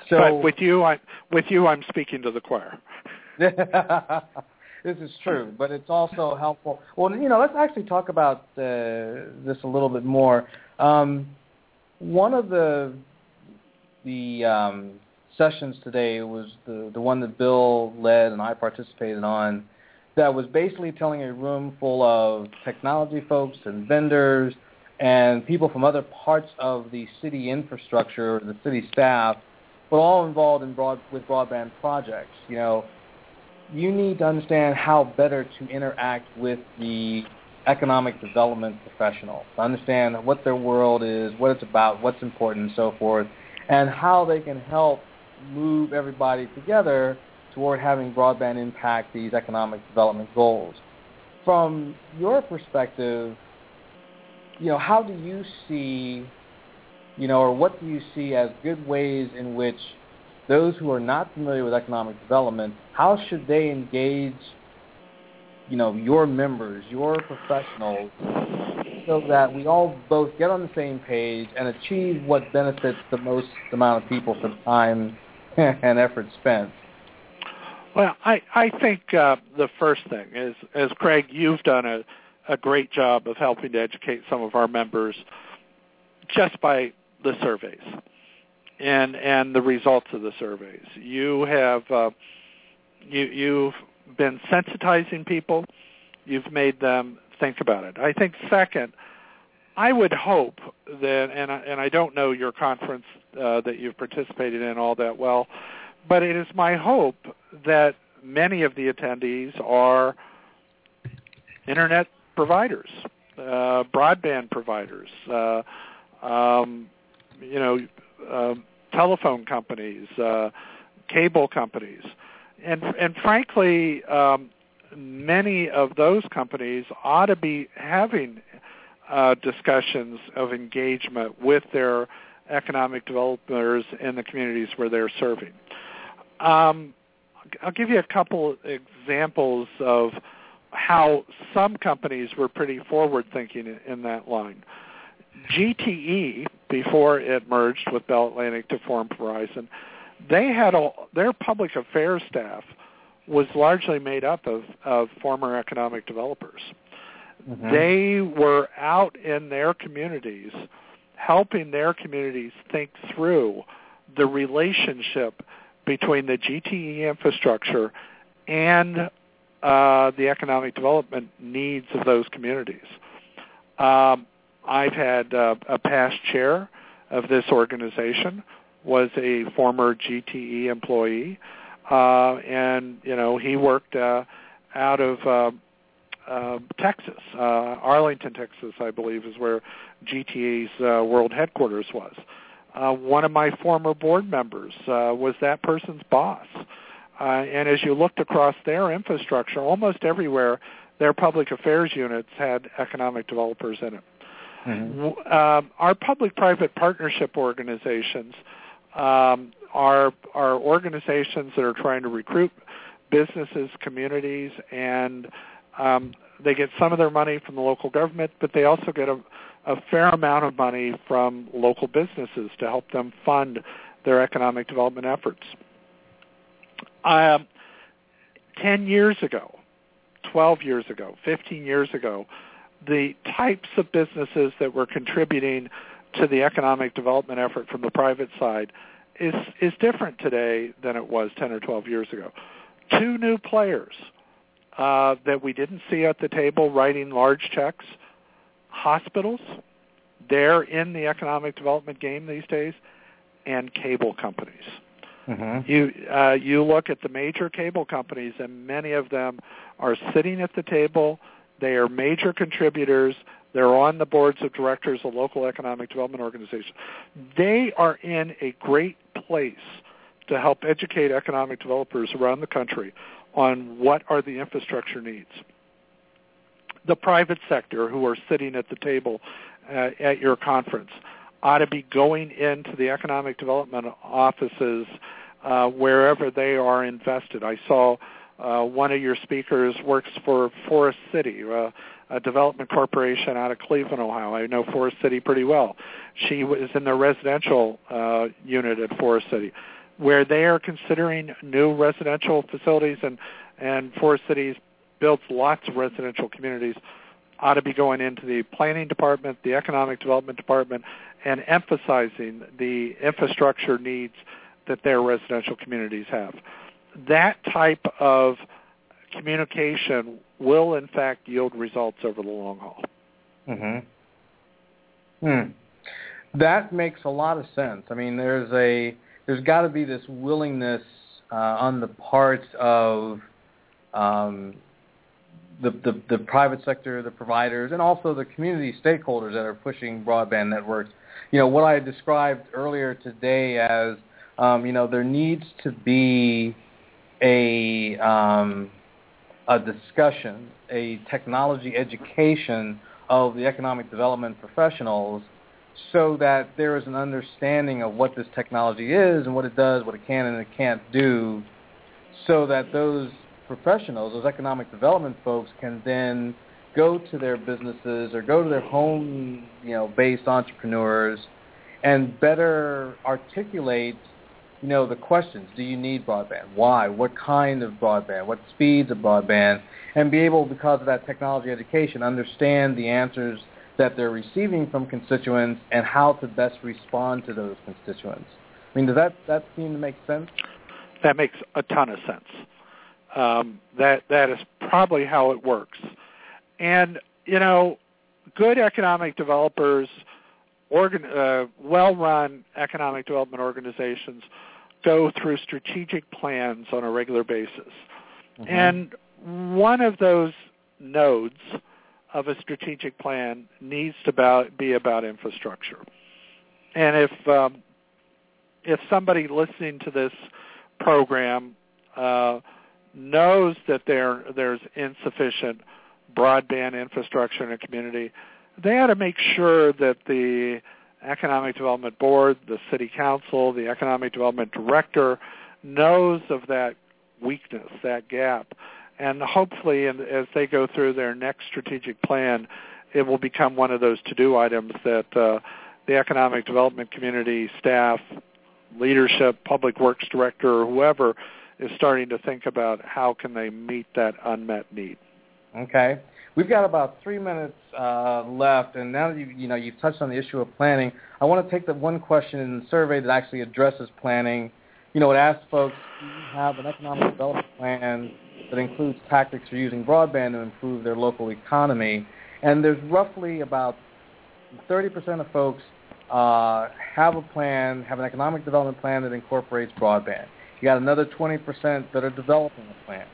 Speaker 5: So but with you, I with you, I'm speaking to the choir.
Speaker 4: this is true, but it's also helpful. Well, you know, let's actually talk about uh, this a little bit more. Um, one of the the um, sessions today was the the one that Bill led and I participated on. That was basically telling a room full of technology folks and vendors and people from other parts of the city infrastructure, the city staff, but all involved in broad with broadband projects. You know, you need to understand how better to interact with the economic development professional, to understand what their world is, what it's about, what's important, and so forth, and how they can help move everybody together toward having broadband impact these economic development goals. From your perspective, you know, how do you see, you know, or what do you see as good ways in which those who are not familiar with economic development, how should they engage, you know, your members, your professionals, so that we all both get on the same page and achieve what benefits the most amount of people for the time and effort spent?
Speaker 5: Well, I I think uh, the first thing is, as Craig, you've done a a great job of helping to educate some of our members just by the surveys and and the results of the surveys. You have uh, you you've been sensitizing people. You've made them think about it. I think second, I would hope that, and I, and I don't know your conference uh, that you've participated in all that well, but it is my hope that many of the attendees are internet providers, uh, broadband providers, uh, um, you know, uh, telephone companies, uh, cable companies, and and frankly, um, many of those companies ought to be having uh, discussions of engagement with their economic developers in the communities where they're serving. Um, I'll give you a couple examples of how some companies were pretty forward thinking in, in that line. GTE, before it merged with Bell Atlantic to form Verizon, they had a, their public affairs staff was largely made up of, of former economic developers. Mm-hmm. They were out in their communities helping their communities think through the relationship between the GTE infrastructure and uh, the economic development needs of those communities. Um, I've had uh, a past chair of this organization was a former GTE employee, uh, and you know he worked uh, out of uh, uh, Texas, uh, Arlington, Texas, I believe, is where GTE's uh, world headquarters was. Uh, one of my former board members uh, was that person's boss. Uh, and as you looked across their infrastructure, almost everywhere, their public affairs units had economic developers in it. Mm-hmm. Uh, our public-private partnership organizations um, are are organizations that are trying to recruit businesses, communities, and um, they get some of their money from the local government, but they also get a, a fair amount of money from local businesses to help them fund their economic development efforts. Um, 10 years ago, 12 years ago, 15 years ago, the types of businesses that were contributing to the economic development effort from the private side is is different today than it was 10 or 12 years ago. Two new players uh, that we didn't see at the table writing large checks. Hospitals, they're in the economic development game these days, and cable companies. Mm-hmm. You uh, you look at the major cable companies, and many of them are sitting at the table. They are major contributors. They're on the boards of directors of local economic development organizations. They are in a great place to help educate economic developers around the country on what are the infrastructure needs. The private sector who are sitting at the table uh, at your conference ought to be going into the economic development offices uh, wherever they are invested. I saw uh, one of your speakers works for Forest City, uh, a development corporation out of Cleveland, Ohio. I know Forest City pretty well. She was in the residential uh, unit at Forest City where they are considering new residential facilities and and Forest Cities builds lots of residential communities ought to be going into the planning department, the economic development department, and emphasizing the infrastructure needs that their residential communities have. That type of communication will in fact yield results over the long haul.
Speaker 4: Mhm. Hmm. That makes a lot of sense. I mean, there's a there's got to be this willingness uh, on the part of um, the, the, the private sector, the providers, and also the community stakeholders that are pushing broadband networks. You know what I described earlier today as um, you know there needs to be a um, a discussion, a technology education of the economic development professionals so that there is an understanding of what this technology is and what it does, what it can and it can't do, so that those professionals, those economic development folks, can then go to their businesses or go to their home, you know, based entrepreneurs and better articulate, you know, the questions. Do you need broadband? Why? What kind of broadband? What speeds of broadband? And be able, because of that technology education, understand the answers that they're receiving from constituents and how to best respond to those constituents. I mean, does that, that seem to make sense?
Speaker 5: That makes a ton of sense. Um, that that is probably how it works. And you know, good economic developers, organ, uh, well-run economic development organizations go through strategic plans on a regular basis. Mm-hmm. And one of those nodes of a strategic plan needs to about, be about infrastructure. And if um, if somebody listening to this program uh, knows that there there's insufficient broadband infrastructure in a community, they ought to make sure that the economic development board, the city council, the economic development director knows of that weakness, that gap, and hopefully, as they go through their next strategic plan, it will become one of those to-do items that uh, the economic development community, staff, leadership, public works director, or whoever is starting to think about how can they meet that unmet need.
Speaker 4: Okay. We've got about three minutes uh, left, and now that you, you know you've touched on the issue of planning, I want to take the one question in the survey that actually addresses planning. You know, it asks folks, do you have an economic development plan that includes tactics for using broadband to improve their local economy? And there's roughly about 30% of folks uh, have a plan, have an economic development plan that incorporates broadband. You got another 20% that are developing a plan.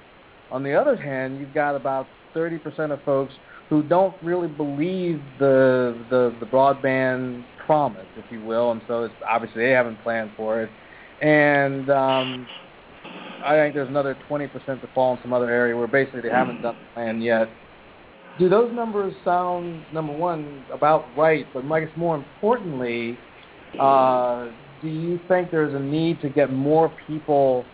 Speaker 4: On the other hand, you've got about 30% of folks who don't really believe the, the the broadband promise, if you will, and so it's obviously they haven't planned for it. And um, I think there's another 20% that fall in some other area where basically they haven't done the plan yet. Do those numbers sound, number one, about right? But I guess more importantly, uh, do you think there's a need to get more people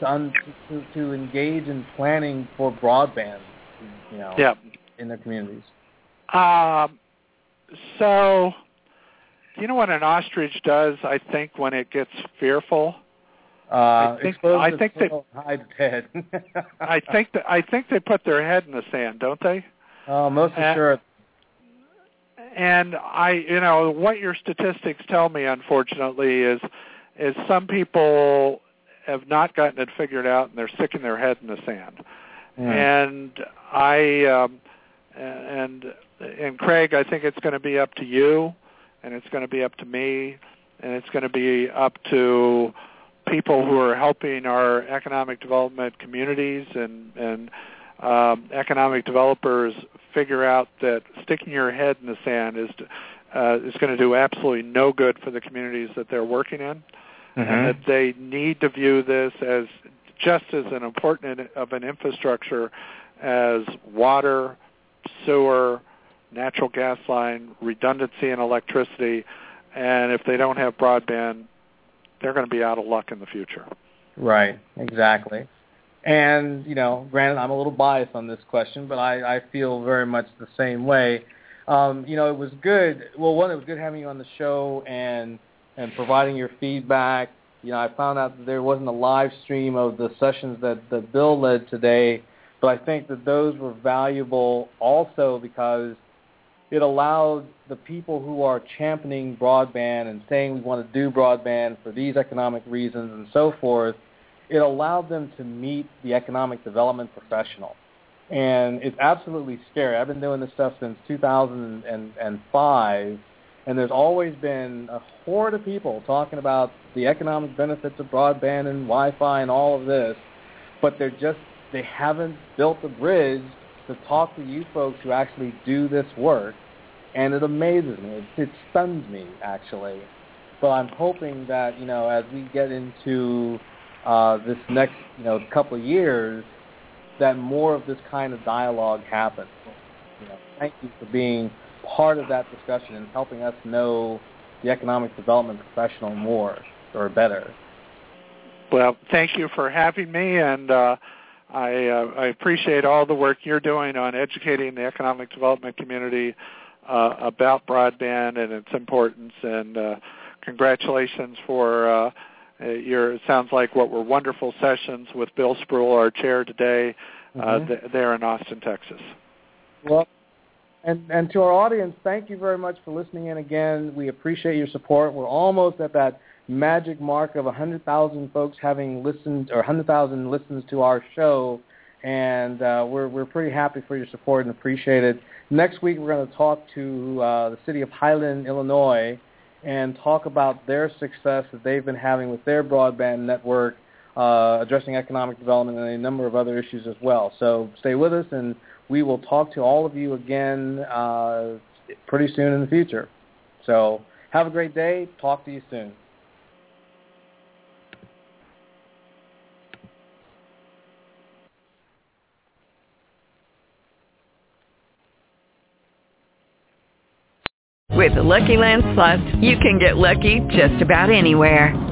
Speaker 4: to, un- to, to engage in planning for broadband? You know,
Speaker 5: yeah.
Speaker 4: in their communities?
Speaker 5: Um, so, you know what an ostrich does? I think when it gets fearful.
Speaker 4: Uh,
Speaker 5: I think
Speaker 4: I
Speaker 5: think they
Speaker 4: hide head.
Speaker 5: I think that I think they put their head in the sand, don't they?
Speaker 4: Oh, most and, sure.
Speaker 5: And I, you know, what your statistics tell me, unfortunately, is is some people have not gotten it figured out and they're sticking their head in the sand. And I um, and and Craig, I think it's going to be up to you, and it's going to be up to me, and it's going to be up to people who are helping our economic development communities and and um, economic developers figure out that sticking your head in the sand is uh, is going to do absolutely no good for the communities that they're working in,
Speaker 4: mm-hmm.
Speaker 5: and that they need to view this as just as an important of an infrastructure as water, sewer, natural gas line, redundancy in electricity, and if they don't have broadband, they're going to be out of luck in the future.
Speaker 4: Right, exactly. And, you know, granted, I'm a little biased on this question, but I, I feel very much the same way. Um, you know, it was good. Well, one, it was good having you on the show and and providing your feedback you know, I found out that there wasn't a live stream of the sessions that, that Bill led today, but I think that those were valuable also because it allowed the people who are championing broadband and saying we want to do broadband for these economic reasons and so forth, it allowed them to meet the economic development professional. And it's absolutely scary. I've been doing this stuff since 2005, and there's always been a horde of people talking about the economic benefits of broadband and Wi-Fi and all of this, but they're just they haven't built a bridge to talk to you folks who actually do this work, and it amazes me. It, it stuns me actually. But I'm hoping that you know as we get into uh, this next you know couple of years, that more of this kind of dialogue happens. You know, thank you for being part of that discussion and helping us know the economic development professional more or better.
Speaker 5: Well, thank you for having me, and uh, I, uh, I appreciate all the work you're doing on educating the economic development community uh, about broadband and its importance. And uh, congratulations for uh, uh your. It sounds like what were wonderful sessions with Bill Sproull, our chair today, uh, mm-hmm. th- there in Austin, Texas.
Speaker 4: Well, and and to our audience, thank you very much for listening in again. We appreciate your support. We're almost at that magic mark of 100,000 folks having listened or 100,000 listens to our show. and uh, we're we're pretty happy for your support and appreciate it. Next week, we're going to talk to uh, the city of Highland, Illinois, and talk about their success that they've been having with their broadband network, uh, addressing economic development and a number of other issues as well. So stay with us, and we will talk to all of you again uh, pretty soon in the future. So have a great day. Talk to you soon.
Speaker 6: With the Lucky Land Slots, you can get lucky just about anywhere.